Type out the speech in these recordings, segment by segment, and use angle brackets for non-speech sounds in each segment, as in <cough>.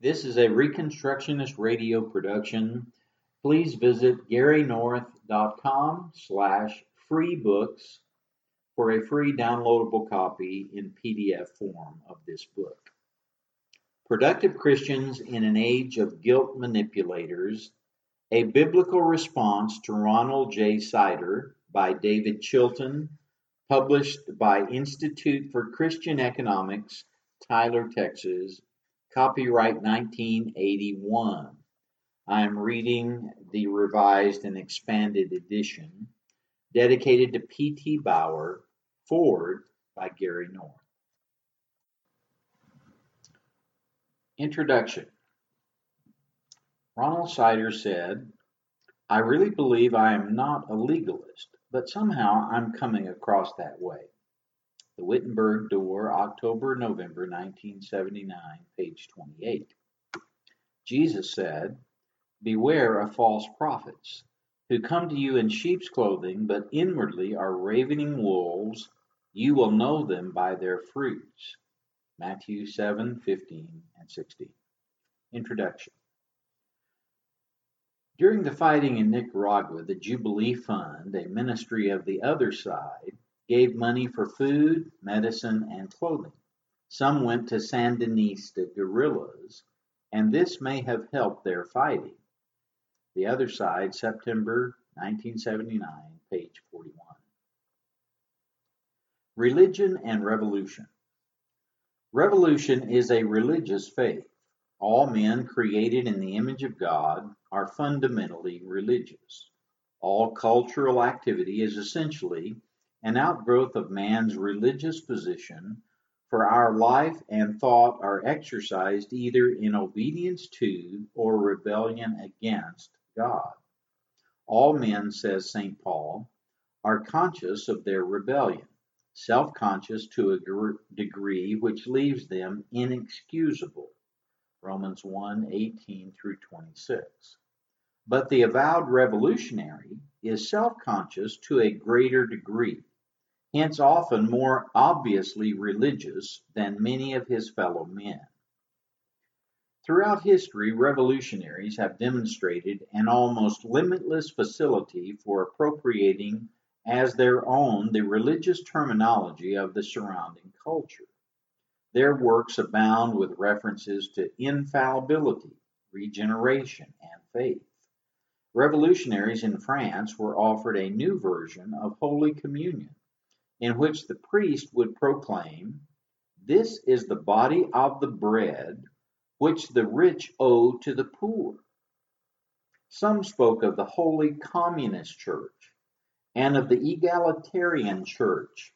This is a Reconstructionist radio production. Please visit garynorth.com slash freebooks for a free downloadable copy in PDF form of this book. Productive Christians in an Age of Guilt Manipulators, a Biblical Response to Ronald J. Sider by David Chilton, published by Institute for Christian Economics, Tyler, Texas, copyright 1981. I am reading the revised and expanded edition dedicated to P.T. Bauer, forward by Gary North. Introduction Ronald Sider said, I really believe I am not a legalist, but somehow I'm coming across that way. The Wittenberg Door, October November 1979, page 28. Jesus said, Beware of false prophets, who come to you in sheep's clothing, but inwardly are ravening wolves. You will know them by their fruits. Matthew 7 15 and 16. Introduction During the fighting in Nicaragua, the Jubilee Fund, a ministry of the other side, gave money for food, medicine, and clothing. Some went to Sandinista guerrillas, and this may have helped their fighting. The other side, September 1979, page 41. Religion and Revolution Revolution is a religious faith. All men created in the image of God are fundamentally religious. All cultural activity is essentially an outgrowth of man's religious position, for our life and thought are exercised either in obedience to or rebellion against God. All men, says St. Paul, are conscious of their rebellion self-conscious to a degree which leaves them inexcusable. Romans 1 18 through 26. But the avowed revolutionary is self conscious to a greater degree, hence, often more obviously religious than many of his fellow men. Throughout history, revolutionaries have demonstrated an almost limitless facility for appropriating as their own the religious terminology of the surrounding culture. Their works abound with references to infallibility, regeneration, and faith. Revolutionaries in France were offered a new version of Holy Communion, in which the priest would proclaim, This is the body of the bread which the rich owe to the poor. Some spoke of the Holy Communist Church, and of the egalitarian church,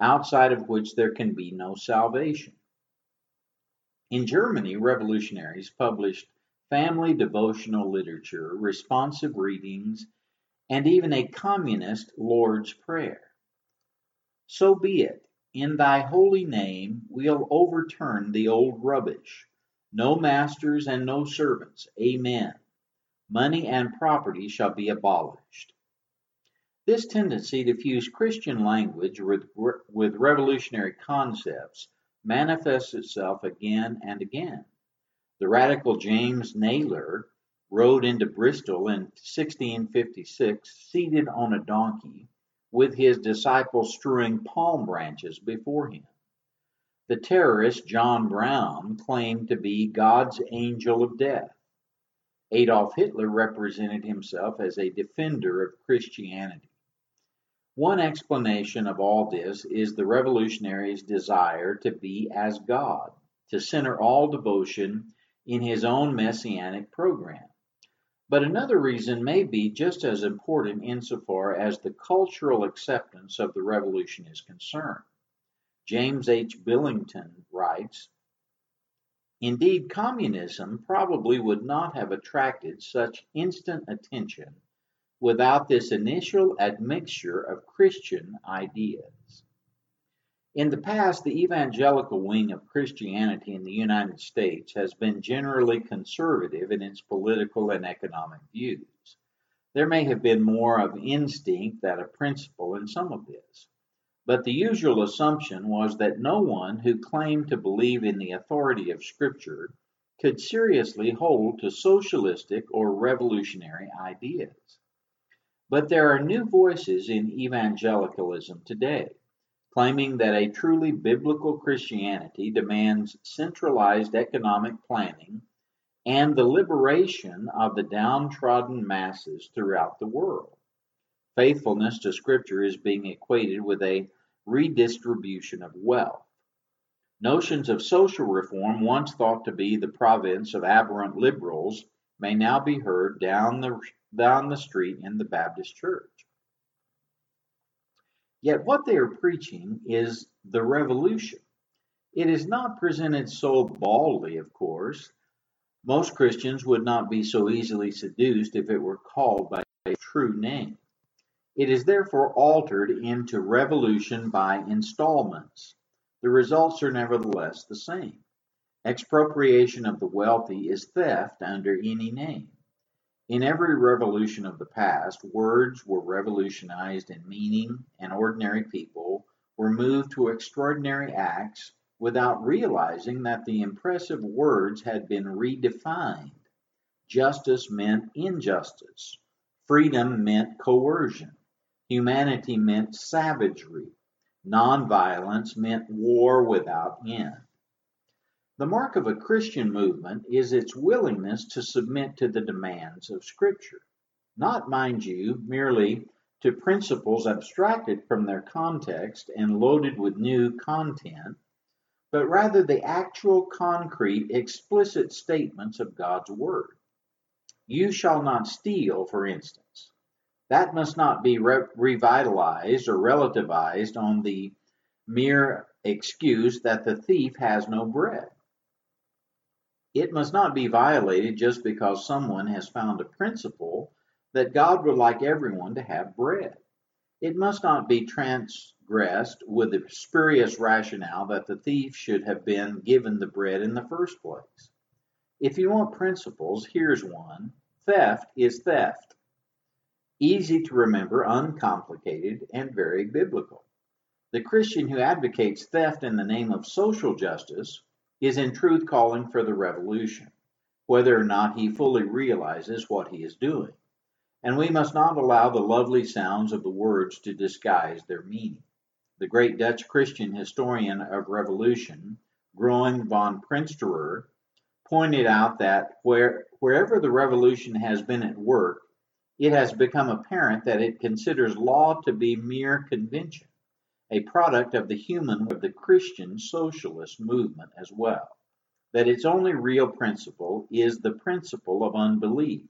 outside of which there can be no salvation. In Germany, revolutionaries published family devotional literature, responsive readings, and even a communist Lord's Prayer. So be it. In thy holy name we'll overturn the old rubbish. No masters and no servants. Amen. Money and property shall be abolished. This tendency to fuse Christian language with, with revolutionary concepts manifests itself again and again. The radical James Nayler rode into Bristol in 1656 seated on a donkey, with his disciples strewing palm branches before him. The terrorist John Brown claimed to be God's angel of death. Adolf Hitler represented himself as a defender of Christianity. One explanation of all this is the revolutionary's desire to be as God, to center all devotion in his own messianic program. But another reason may be just as important insofar as the cultural acceptance of the revolution is concerned. James H. Billington writes Indeed, communism probably would not have attracted such instant attention without this initial admixture of Christian ideas. In the past, the evangelical wing of Christianity in the United States has been generally conservative in its political and economic views. There may have been more of instinct than of principle in some of this. But the usual assumption was that no one who claimed to believe in the authority of Scripture could seriously hold to socialistic or revolutionary ideas. But there are new voices in evangelicalism today, claiming that a truly biblical Christianity demands centralized economic planning and the liberation of the downtrodden masses throughout the world. Faithfulness to Scripture is being equated with a redistribution of wealth. Notions of social reform, once thought to be the province of aberrant liberals, may now be heard down the, down the street in the Baptist church. Yet what they are preaching is the revolution. It is not presented so baldly, of course. Most Christians would not be so easily seduced if it were called by a true name. It is therefore altered into revolution by installments. The results are nevertheless the same. Expropriation of the wealthy is theft under any name. In every revolution of the past, words were revolutionized in meaning, and ordinary people were moved to extraordinary acts without realizing that the impressive words had been redefined. Justice meant injustice, freedom meant coercion, humanity meant savagery, Nonviolence meant war without end. The mark of a Christian movement is its willingness to submit to the demands of Scripture, not, mind you, merely to principles abstracted from their context and loaded with new content, but rather the actual, concrete, explicit statements of God's Word. You shall not steal, for instance. That must not be re- revitalized or relativized on the mere excuse that the thief has no bread. It must not be violated just because someone has found a principle that God would like everyone to have bread. It must not be transgressed with the spurious rationale that the thief should have been given the bread in the first place. If you want principles, here's one theft is theft easy to remember, uncomplicated, and very biblical. The Christian who advocates theft in the name of social justice is in truth calling for the revolution, whether or not he fully realizes what he is doing. And we must not allow the lovely sounds of the words to disguise their meaning. The great Dutch Christian historian of revolution, Groen van Prinsterer, pointed out that where, wherever the revolution has been at work, it has become apparent that it considers law to be mere convention, a product of the human of the Christian socialist movement as well, that its only real principle is the principle of unbelief.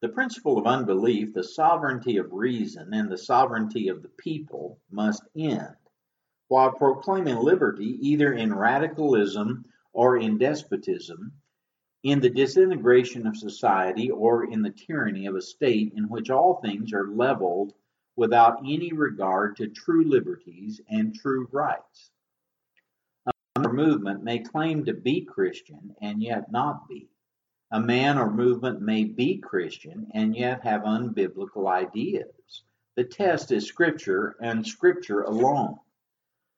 The principle of unbelief, the sovereignty of reason, and the sovereignty of the people must end, while proclaiming liberty either in radicalism or in despotism in the disintegration of society or in the tyranny of a state in which all things are leveled without any regard to true liberties and true rights. A movement may claim to be Christian and yet not be. A man or movement may be Christian and yet have unbiblical ideas. The test is Scripture and Scripture alone.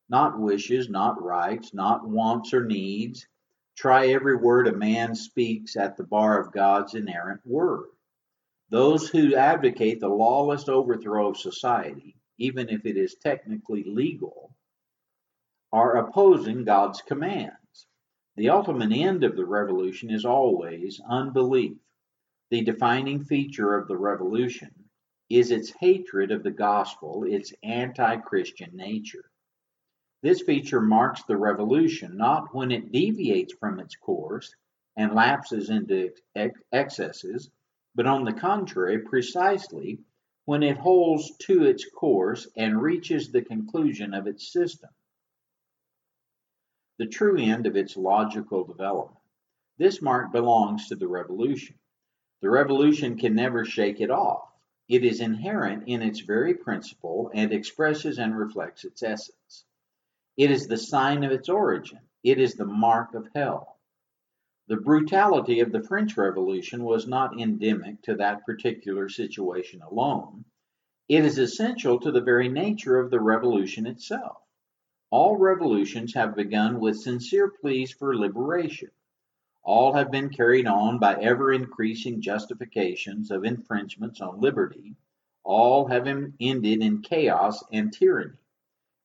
Not wishes, not rights, not wants or needs, Try every word a man speaks at the bar of God's inerrant word. Those who advocate the lawless overthrow of society, even if it is technically legal, are opposing God's commands. The ultimate end of the revolution is always unbelief. The defining feature of the revolution is its hatred of the gospel, its anti Christian nature. This feature marks the revolution not when it deviates from its course and lapses into excesses, but on the contrary, precisely when it holds to its course and reaches the conclusion of its system, the true end of its logical development. This mark belongs to the revolution. The revolution can never shake it off. It is inherent in its very principle and expresses and reflects its essence. It is the sign of its origin. It is the mark of hell. The brutality of the French Revolution was not endemic to that particular situation alone. It is essential to the very nature of the revolution itself. All revolutions have begun with sincere pleas for liberation. All have been carried on by ever increasing justifications of infringements on liberty. All have ended in chaos and tyranny.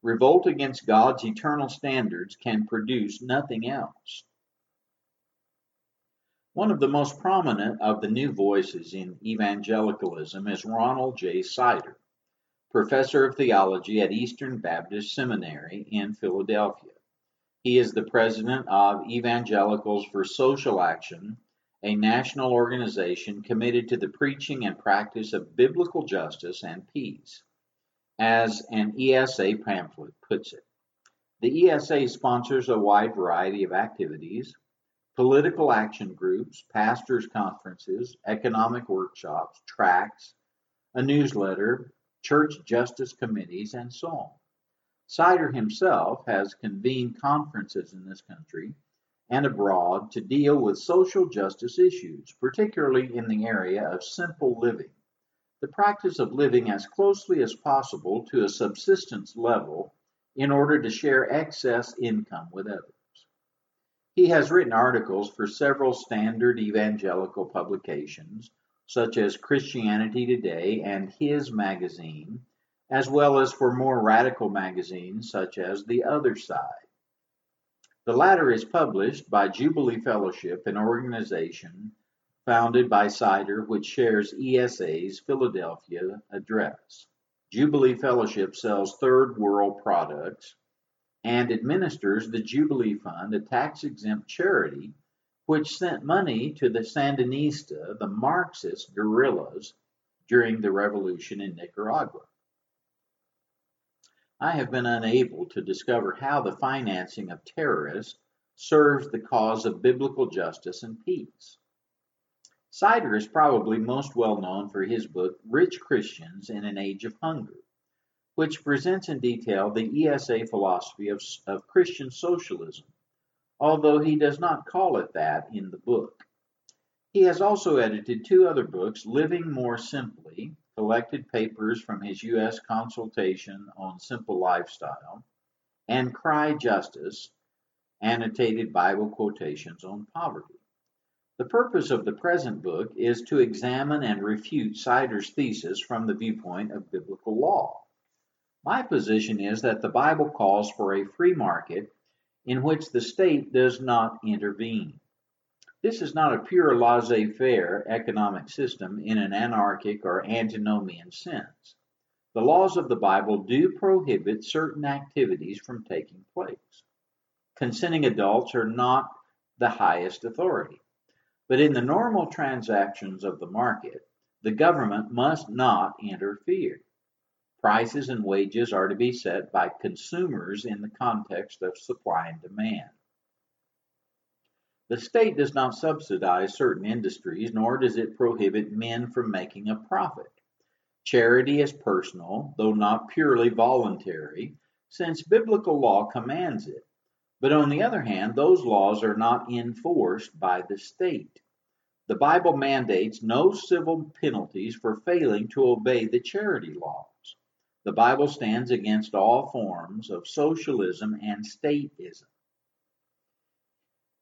Revolt against God's eternal standards can produce nothing else. One of the most prominent of the new voices in evangelicalism is Ronald J. Sider, professor of theology at Eastern Baptist Seminary in Philadelphia. He is the president of Evangelicals for Social Action, a national organization committed to the preaching and practice of biblical justice and peace. As an ESA pamphlet puts it, the ESA sponsors a wide variety of activities, political action groups, pastors' conferences, economic workshops, tracts, a newsletter, church justice committees, and so on. Sider himself has convened conferences in this country and abroad to deal with social justice issues, particularly in the area of simple living, the practice of living as closely as possible to a subsistence level in order to share excess income with others. He has written articles for several standard evangelical publications, such as Christianity Today and His Magazine, as well as for more radical magazines such as The Other Side. The latter is published by Jubilee Fellowship, an organization founded by Sider which shares ESA's Philadelphia address. Jubilee Fellowship sells third world products and administers the Jubilee Fund, a tax exempt charity which sent money to the Sandinista, the Marxist guerrillas, during the revolution in Nicaragua. I have been unable to discover how the financing of terrorists serves the cause of biblical justice and peace. Sider is probably most well known for his book Rich Christians in an Age of Hunger, which presents in detail the ESA philosophy of, of Christian socialism, although he does not call it that in the book. He has also edited two other books, Living More Simply collected papers from his U.S. consultation on simple lifestyle, and Cry Justice, annotated Bible quotations on poverty. The purpose of the present book is to examine and refute Sider's thesis from the viewpoint of biblical law. My position is that the Bible calls for a free market in which the state does not intervene. This is not a pure laissez faire economic system in an anarchic or antinomian sense. The laws of the Bible do prohibit certain activities from taking place. Consenting adults are not the highest authority. But in the normal transactions of the market, the government must not interfere. Prices and wages are to be set by consumers in the context of supply and demand. The state does not subsidize certain industries, nor does it prohibit men from making a profit. Charity is personal, though not purely voluntary, since biblical law commands it. But on the other hand, those laws are not enforced by the state. The Bible mandates no civil penalties for failing to obey the charity laws. The Bible stands against all forms of socialism and statism.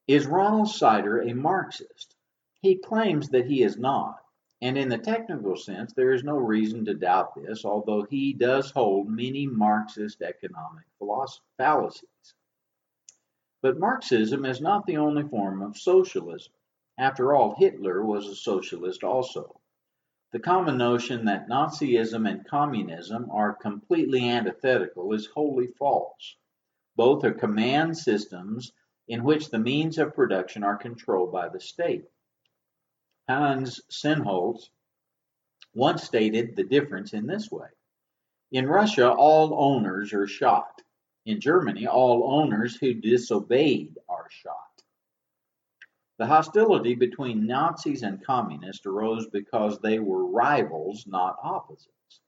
Is Ronald Sider a Marxist? He claims that he is not, and in the technical sense there is no reason to doubt this, although he does hold many Marxist economic fallacies. But Marxism is not the only form of socialism. After all, Hitler was a socialist also. The common notion that Nazism and communism are completely antithetical is wholly false. Both are command systems in which the means of production are controlled by the state. Hans Sennholz once stated the difference in this way. In Russia, all owners are shot. In Germany, all owners who disobeyed are shot. The hostility between Nazis and communists arose because they were rivals, not opposites.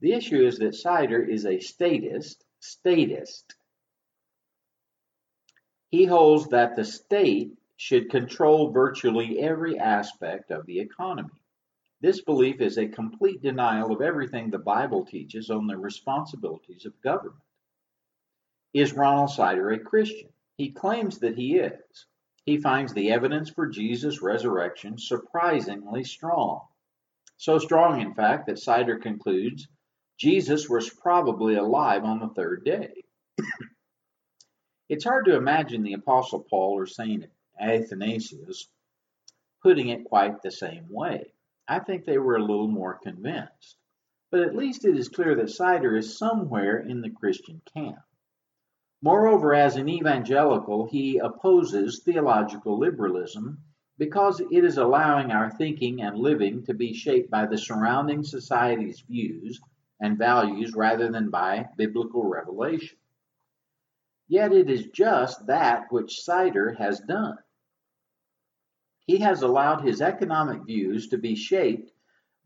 The issue is that Sider is a statist, statist he holds that the state should control virtually every aspect of the economy. This belief is a complete denial of everything the Bible teaches on the responsibilities of government. Is Ronald Sider a Christian? He claims that he is. He finds the evidence for Jesus' resurrection surprisingly strong. So strong, in fact, that Sider concludes Jesus was probably alive on the third day. it's hard to imagine the Apostle Paul or St. Athanasius putting it quite the same way. I think they were a little more convinced. But at least it is clear that Sider is somewhere in the Christian camp. Moreover, as an evangelical, he opposes theological liberalism because it is allowing our thinking and living to be shaped by the surrounding society's views and values rather than by biblical revelation. Yet it is just that which Sider has done. He has allowed his economic views to be shaped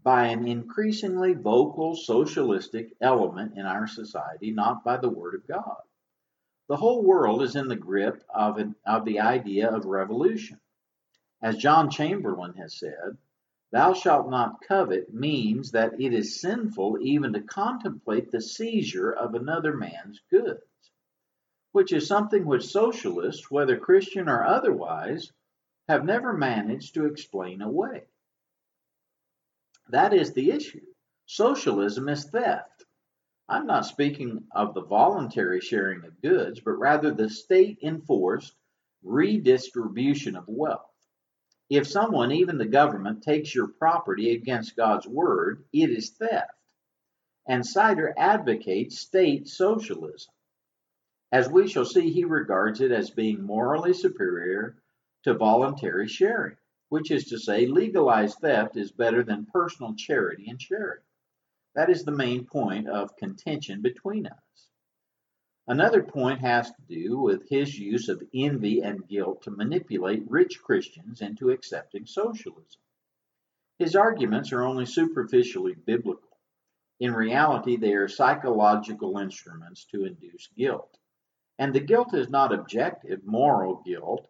by an increasingly vocal socialistic element in our society, not by the Word of God. The whole world is in the grip of, an, of the idea of revolution. As John Chamberlain has said, Thou shalt not covet means that it is sinful even to contemplate the seizure of another man's goods, which is something which socialists, whether Christian or otherwise, have never managed to explain away. That is the issue. Socialism is theft. I'm not speaking of the voluntary sharing of goods, but rather the state enforced redistribution of wealth. If someone, even the government, takes your property against God's word, it is theft. And Sider advocates state socialism. As we shall see, he regards it as being morally superior to voluntary sharing, which is to say, legalized theft is better than personal charity and sharing. That is the main point of contention between us. Another point has to do with his use of envy and guilt to manipulate rich Christians into accepting socialism. His arguments are only superficially biblical. In reality, they are psychological instruments to induce guilt. And the guilt is not objective, moral guilt,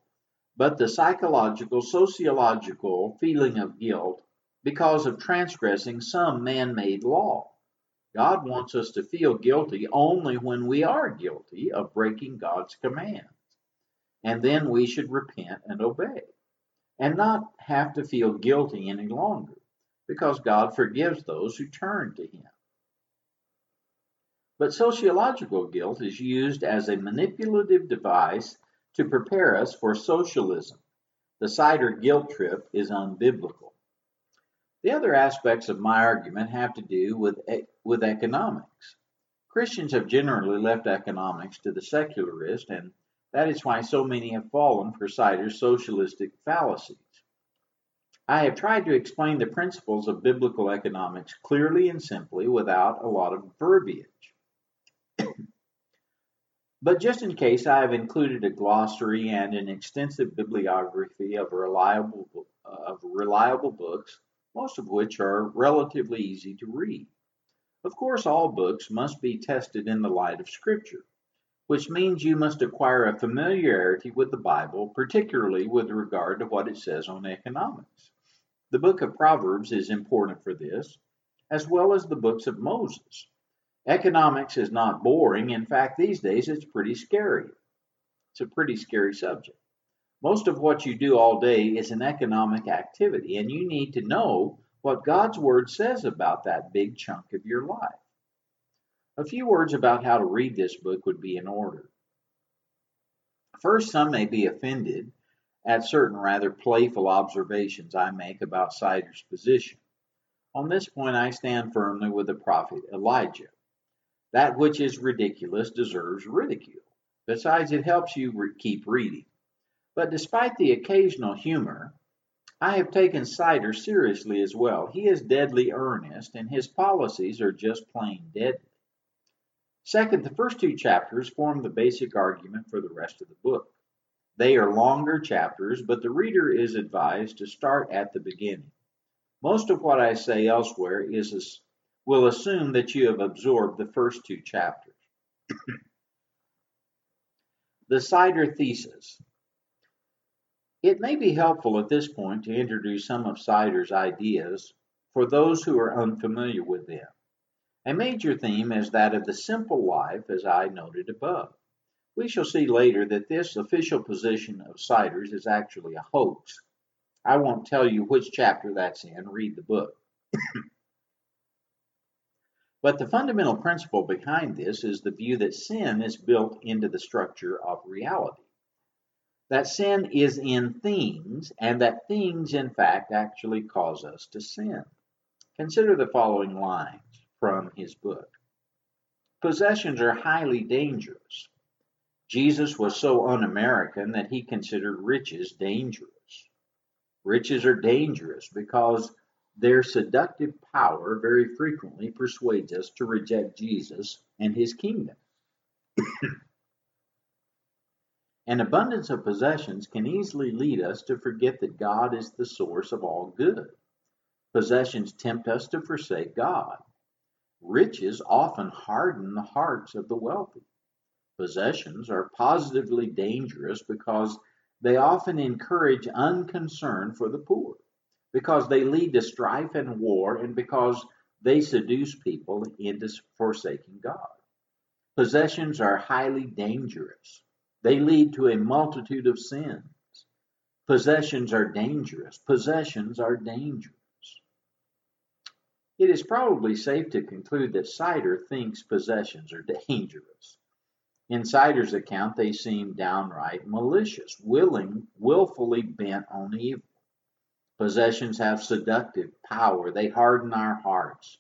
but the psychological, sociological feeling of guilt because of transgressing some man made law. God wants us to feel guilty only when we are guilty of breaking God's commands. And then we should repent and obey and not have to feel guilty any longer because God forgives those who turn to Him. But sociological guilt is used as a manipulative device to prepare us for socialism. The Sider guilt trip is unbiblical. The other aspects of my argument have to do with, with economics. Christians have generally left economics to the secularist, and that is why so many have fallen for Sider's socialistic fallacies. I have tried to explain the principles of biblical economics clearly and simply without a lot of verbiage. <coughs> But just in case, I have included a glossary and an extensive bibliography of reliable, of reliable books, most of which are relatively easy to read. Of course, all books must be tested in the light of Scripture, which means you must acquire a familiarity with the Bible, particularly with regard to what it says on economics. The book of Proverbs is important for this, as well as the books of Moses. Economics is not boring. In fact, these days it's pretty scary. It's a pretty scary subject. Most of what you do all day is an economic activity, and you need to know what God's Word says about that big chunk of your life. A few words about how to read this book would be in order. First, some may be offended at certain rather playful observations I make about Sider's position. On this point, I stand firmly with the prophet Elijah. That which is ridiculous deserves ridicule. Besides, it helps you re- keep reading. But despite the occasional humor, I have taken Sider seriously as well. He is deadly earnest, and his policies are just plain deadly. Second, the first two chapters form the basic argument for the rest of the book. They are longer chapters, but the reader is advised to start at the beginning. Most of what I say elsewhere is will assume that you have absorbed the first two chapters. <clears throat> the Sider Thesis. It may be helpful at this point to introduce some of Sider's ideas for those who are unfamiliar with them. A major theme is that of the simple life, as I noted above. We shall see later that this official position of Siders is actually a hoax. I won't tell you which chapter that's in, read the book. <coughs> but the fundamental principle behind this is the view that sin is built into the structure of reality. That sin is in things, and that things, in fact, actually cause us to sin. Consider the following lines from his book Possessions are highly dangerous. Jesus was so un American that he considered riches dangerous. Riches are dangerous because their seductive power very frequently persuades us to reject Jesus and his kingdom. An abundance of possessions can easily lead us to forget that God is the source of all good. Possessions tempt us to forsake God. Riches often harden the hearts of the wealthy. Possessions are positively dangerous because they often encourage unconcern for the poor, because they lead to strife and war, and because they seduce people into forsaking God. Possessions are highly dangerous. They lead to a multitude of sins. Possessions are dangerous. Possessions are dangerous. It is probably safe to conclude that Sider thinks possessions are <laughs> dangerous. In Sider's account, they seem downright malicious, willing, willfully bent on evil. Possessions have seductive power. They harden our hearts.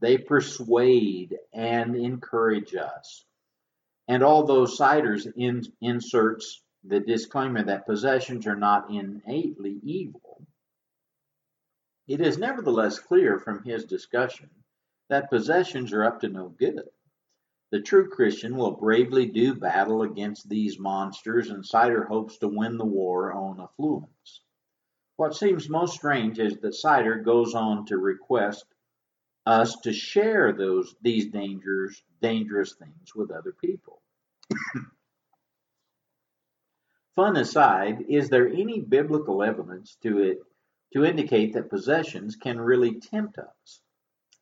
They persuade and encourage us. And although Siders in, inserts the disclaimer that possessions are not innately evil, it is nevertheless clear from his discussion that possessions are up to no good. The true Christian will bravely do battle against these monsters, and Sider hopes to win the war on affluence. What seems most strange is that Sider goes on to request us to share those these dangers, dangerous things with other people. <laughs> Fun aside, is there any biblical evidence to it to indicate that possessions can really tempt us?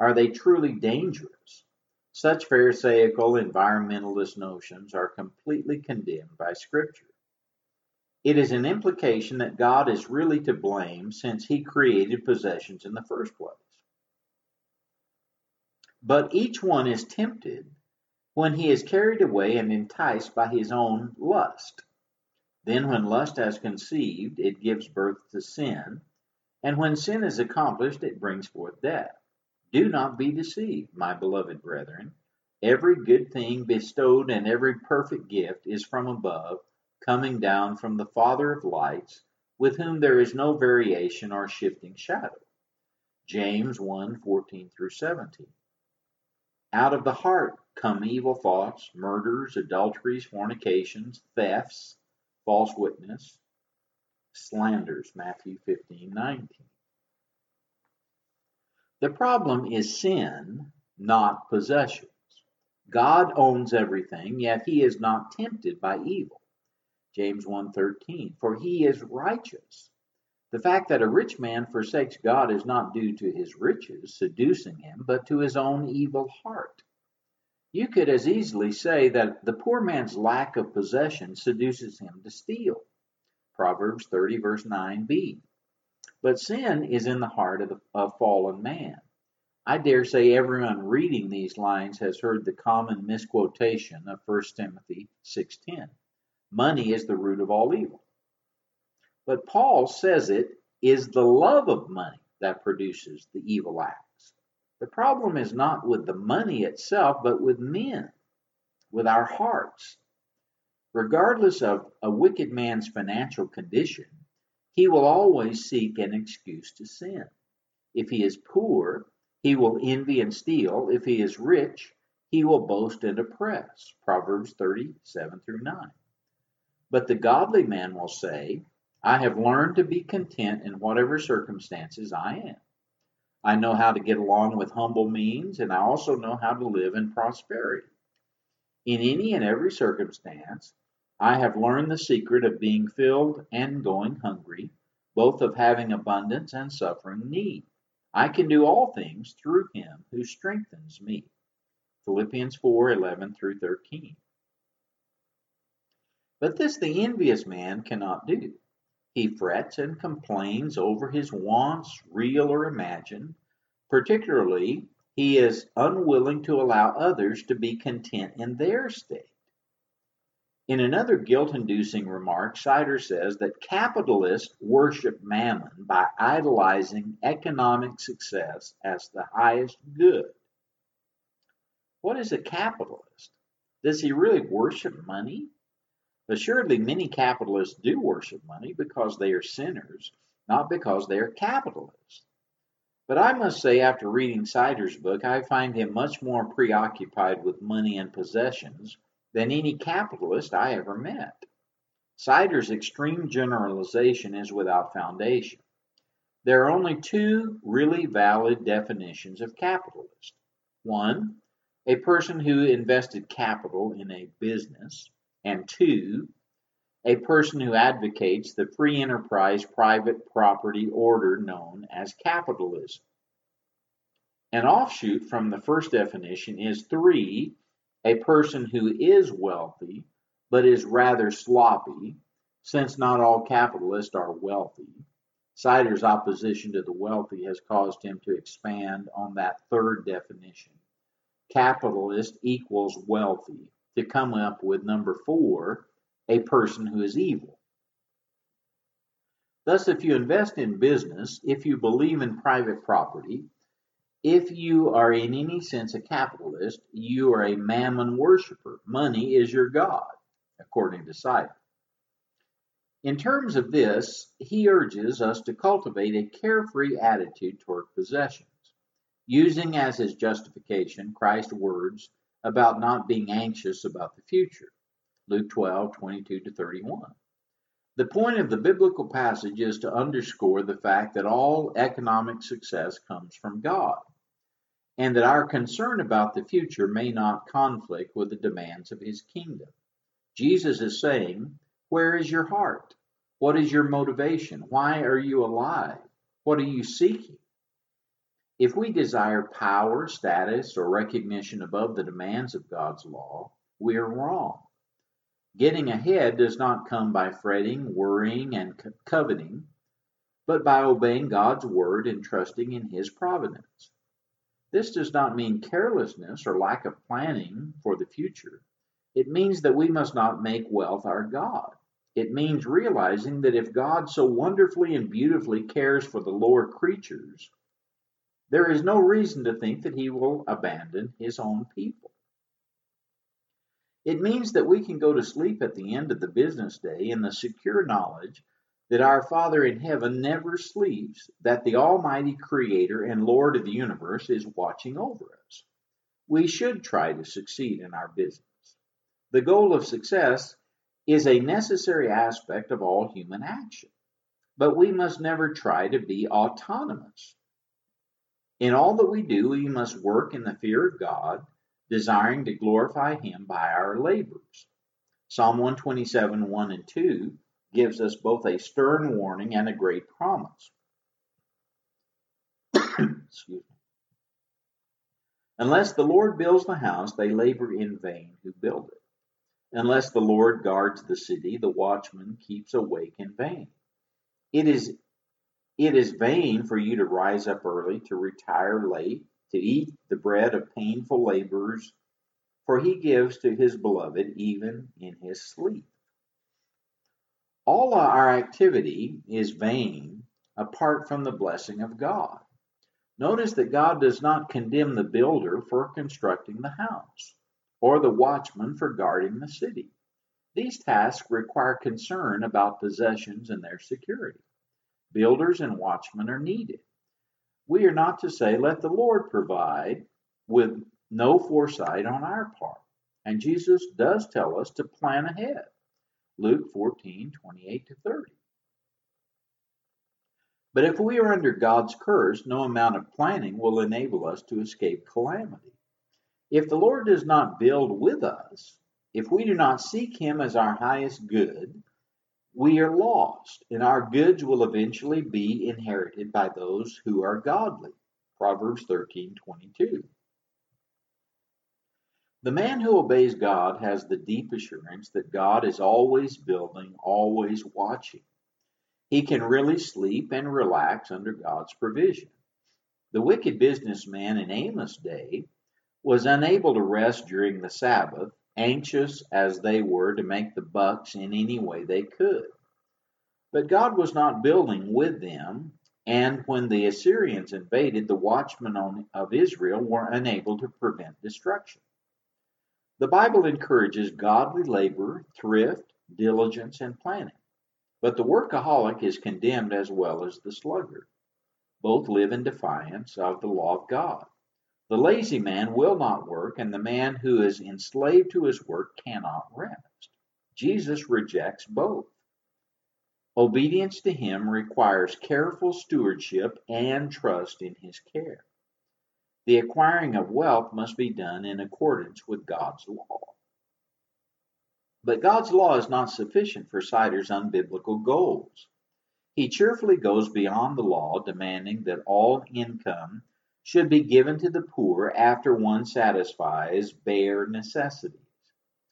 Are they truly dangerous? Such pharisaical environmentalist notions are completely condemned by Scripture. It is an implication that God is really to blame since he created possessions in the first place. But each one is tempted when he is carried away and enticed by his own lust. Then, when lust has conceived, it gives birth to sin, and when sin is accomplished, it brings forth death. Do not be deceived, my beloved brethren. Every good thing bestowed and every perfect gift is from above, coming down from the Father of lights, with whom there is no variation or shifting shadow. James 1 14 through 17. Out of the heart come evil thoughts, murders, adulteries, fornications, thefts, false witness, slanders. Matthew 15 19. The problem is sin, not possessions. God owns everything, yet he is not tempted by evil. James 1:13 For he is righteous. The fact that a rich man forsakes God is not due to his riches seducing him, but to his own evil heart. You could as easily say that the poor man's lack of possession seduces him to steal. Proverbs 30 verse 9b. But sin is in the heart of, of fallen man. I dare say everyone reading these lines has heard the common misquotation of 1 Timothy 6:10. Money is the root of all evil. But Paul says it is the love of money that produces the evil acts. The problem is not with the money itself, but with men, with our hearts. Regardless of a wicked man's financial condition, he will always seek an excuse to sin. If he is poor, he will envy and steal. If he is rich, he will boast and oppress. Proverbs 37 through 9. But the godly man will say, I have learned to be content in whatever circumstances I am. I know how to get along with humble means, and I also know how to live in prosperity. In any and every circumstance, I have learned the secret of being filled and going hungry, both of having abundance and suffering need. I can do all things through him who strengthens me. Philippians 4 11 through 13. But this the envious man cannot do. He frets and complains over his wants, real or imagined. Particularly, he is unwilling to allow others to be content in their state. In another guilt-inducing remark, Sider says that capitalists worship mammon by idolizing economic success as the highest good. What is a capitalist? Does he really worship money? Assuredly, many capitalists do worship money because they are sinners, not because they are capitalists. But I must say, after reading Sider's book, I find him much more preoccupied with money and possessions than any capitalist I ever met. Sider's extreme generalization is without foundation. There are only two really valid definitions of capitalist. One, a person who invested capital in a business, and two, a person who advocates the free enterprise private property order known as capitalism. An offshoot from the first definition is three, a person who is wealthy but is rather sloppy, since not all capitalists are wealthy. Sider's opposition to the wealthy has caused him to expand on that third definition. Capitalist equals wealthy, to come up with number four, a person who is evil. Thus, if you invest in business, if you believe in private property, if you are in any sense a capitalist, you are a mammon worshiper. Money is your God, according to Sider. In terms of this, he urges us to cultivate a carefree attitude toward possessions, using as his justification Christ's words about not being anxious about the future. Luke 12, 22 to 31. The point of the biblical passage is to underscore the fact that all economic success comes from God and that our concern about the future may not conflict with the demands of his kingdom. Jesus is saying, Where is your heart? What is your motivation? Why are you alive? What are you seeking? If we desire power, status, or recognition above the demands of God's law, we are wrong. Getting ahead does not come by fretting, worrying, and coveting, but by obeying God's word and trusting in His providence. This does not mean carelessness or lack of planning for the future. It means that we must not make wealth our God. It means realizing that if God so wonderfully and beautifully cares for the lower creatures, there is no reason to think that he will abandon his own people. It means that we can go to sleep at the end of the business day in the secure knowledge that our Father in heaven never sleeps, that the Almighty Creator and Lord of the universe is watching over us. We should try to succeed in our business. The goal of success is a necessary aspect of all human action, but we must never try to be autonomous. In all that we do, we must work in the fear of God, desiring to glorify Him by our labors. Psalm 127 1 and 2 gives us both a stern warning and a great promise. <coughs> Excuse me. Unless the Lord builds the house, they labor in vain who build it. Unless the Lord guards the city, the watchman keeps awake in vain. It is it is vain for you to rise up early, to retire late, to eat the bread of painful labors, for he gives to his beloved even in his sleep. All our activity is vain apart from the blessing of God. Notice that God does not condemn the builder for constructing the house or the watchman for guarding the city. These tasks require concern about possessions and their security. Builders and watchmen are needed. We are not to say, let the Lord provide with no foresight on our part. And Jesus does tell us to plan ahead. Luke 14, 28 to 30. But if we are under God's curse, no amount of planning will enable us to escape calamity. If the Lord does not build with us, if we do not seek Him as our highest good, we are lost, and our goods will eventually be inherited by those who are godly. Proverbs 13:22. The man who obeys God has the deep assurance that God is always building, always watching. He can really sleep and relax under God's provision. The wicked businessman in Amos' day was unable to rest during the Sabbath, anxious as they were to make the bucks in any way they could. But God was not building with them, and when the Assyrians invaded, the watchmen of Israel were unable to prevent destruction. The Bible encourages godly labor, thrift, diligence, and planning. But the workaholic is condemned as well as the sluggard. Both live in defiance of the law of God. The lazy man will not work, and the man who is enslaved to his work cannot rest. Jesus rejects both. Obedience to him requires careful stewardship and trust in his care. The acquiring of wealth must be done in accordance with God's law. But God's law is not sufficient for Sider's unbiblical goals. He cheerfully goes beyond the law, demanding that all income should be given to the poor after one satisfies bare necessities.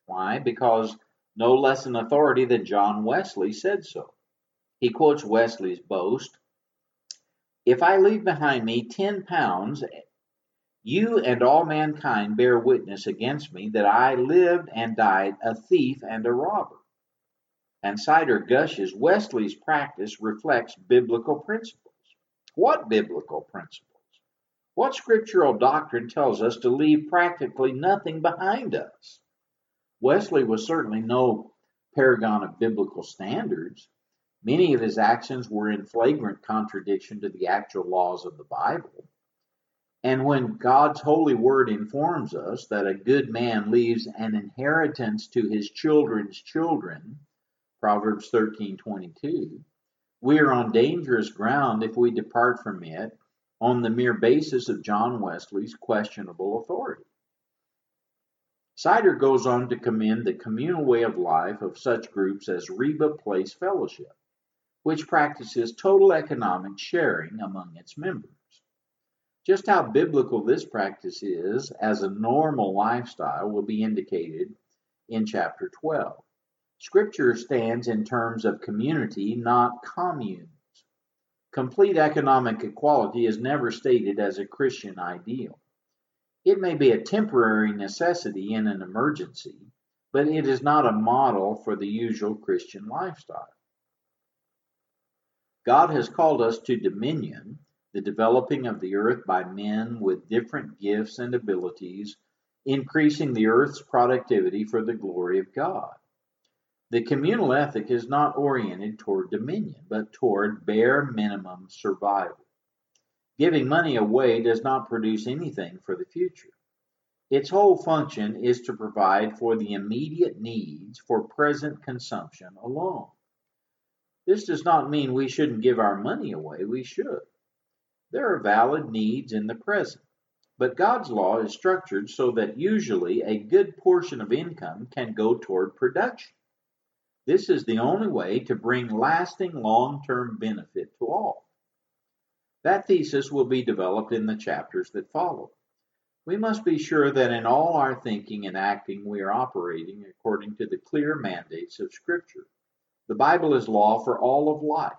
Why? Because no less an authority than John Wesley said so. He quotes Wesley's boast If I leave behind me ten pounds you and all mankind bear witness against me that I lived and died a thief and a robber. And Sider gushes Wesley's practice reflects biblical principles. What biblical principles? What scriptural doctrine tells us to leave practically nothing behind us? Wesley was certainly no paragon of biblical standards. Many of his actions were in flagrant contradiction to the actual laws of the Bible. And when God's holy word informs us that a good man leaves an inheritance to his children's children, Proverbs 13:22, we are on dangerous ground if we depart from it on the mere basis of John Wesley's questionable authority. Sider goes on to commend the communal way of life of such groups as Reba Place Fellowship, which practices total economic sharing among its members. Just how biblical this practice is as a normal lifestyle will be indicated in chapter 12. Scripture stands in terms of community, not communes. Complete economic equality is never stated as a Christian ideal. It may be a temporary necessity in an emergency, but it is not a model for the usual Christian lifestyle. God has called us to dominion the developing of the earth by men with different gifts and abilities, increasing the earth's productivity for the glory of God. The communal ethic is not oriented toward dominion, but toward bare minimum survival. Giving money away does not produce anything for the future. Its whole function is to provide for the immediate needs for present consumption alone. This does not mean we shouldn't give our money away, we should. There are valid needs in the present, but God's law is structured so that usually a good portion of income can go toward production. This is the only way to bring lasting long term benefit to all. That thesis will be developed in the chapters that follow. We must be sure that in all our thinking and acting we are operating according to the clear mandates of Scripture. The Bible is law for all of life.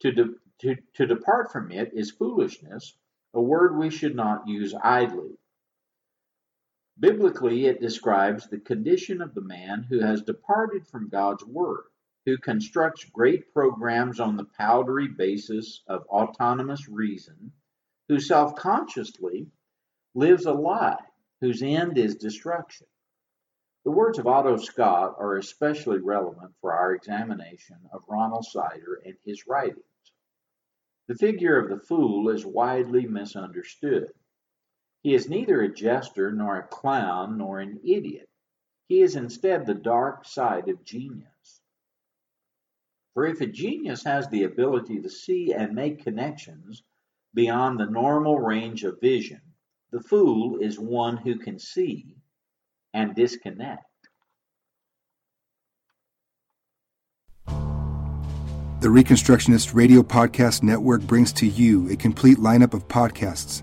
To, de- to, to depart from it is foolishness, a word we should not use idly. Biblically, it describes the condition of the man who has departed from God's word, who constructs great programs on the powdery basis of autonomous reason, who self consciously lives a lie, whose end is destruction. The words of Otto Scott are especially relevant for our examination of Ronald Sider and his writings. The figure of the fool is widely misunderstood. He is neither a jester nor a clown nor an idiot. He is instead the dark side of genius. For if a genius has the ability to see and make connections beyond the normal range of vision, the fool is one who can see and disconnect. The Reconstructionist Radio Podcast Network brings to you a complete lineup of podcasts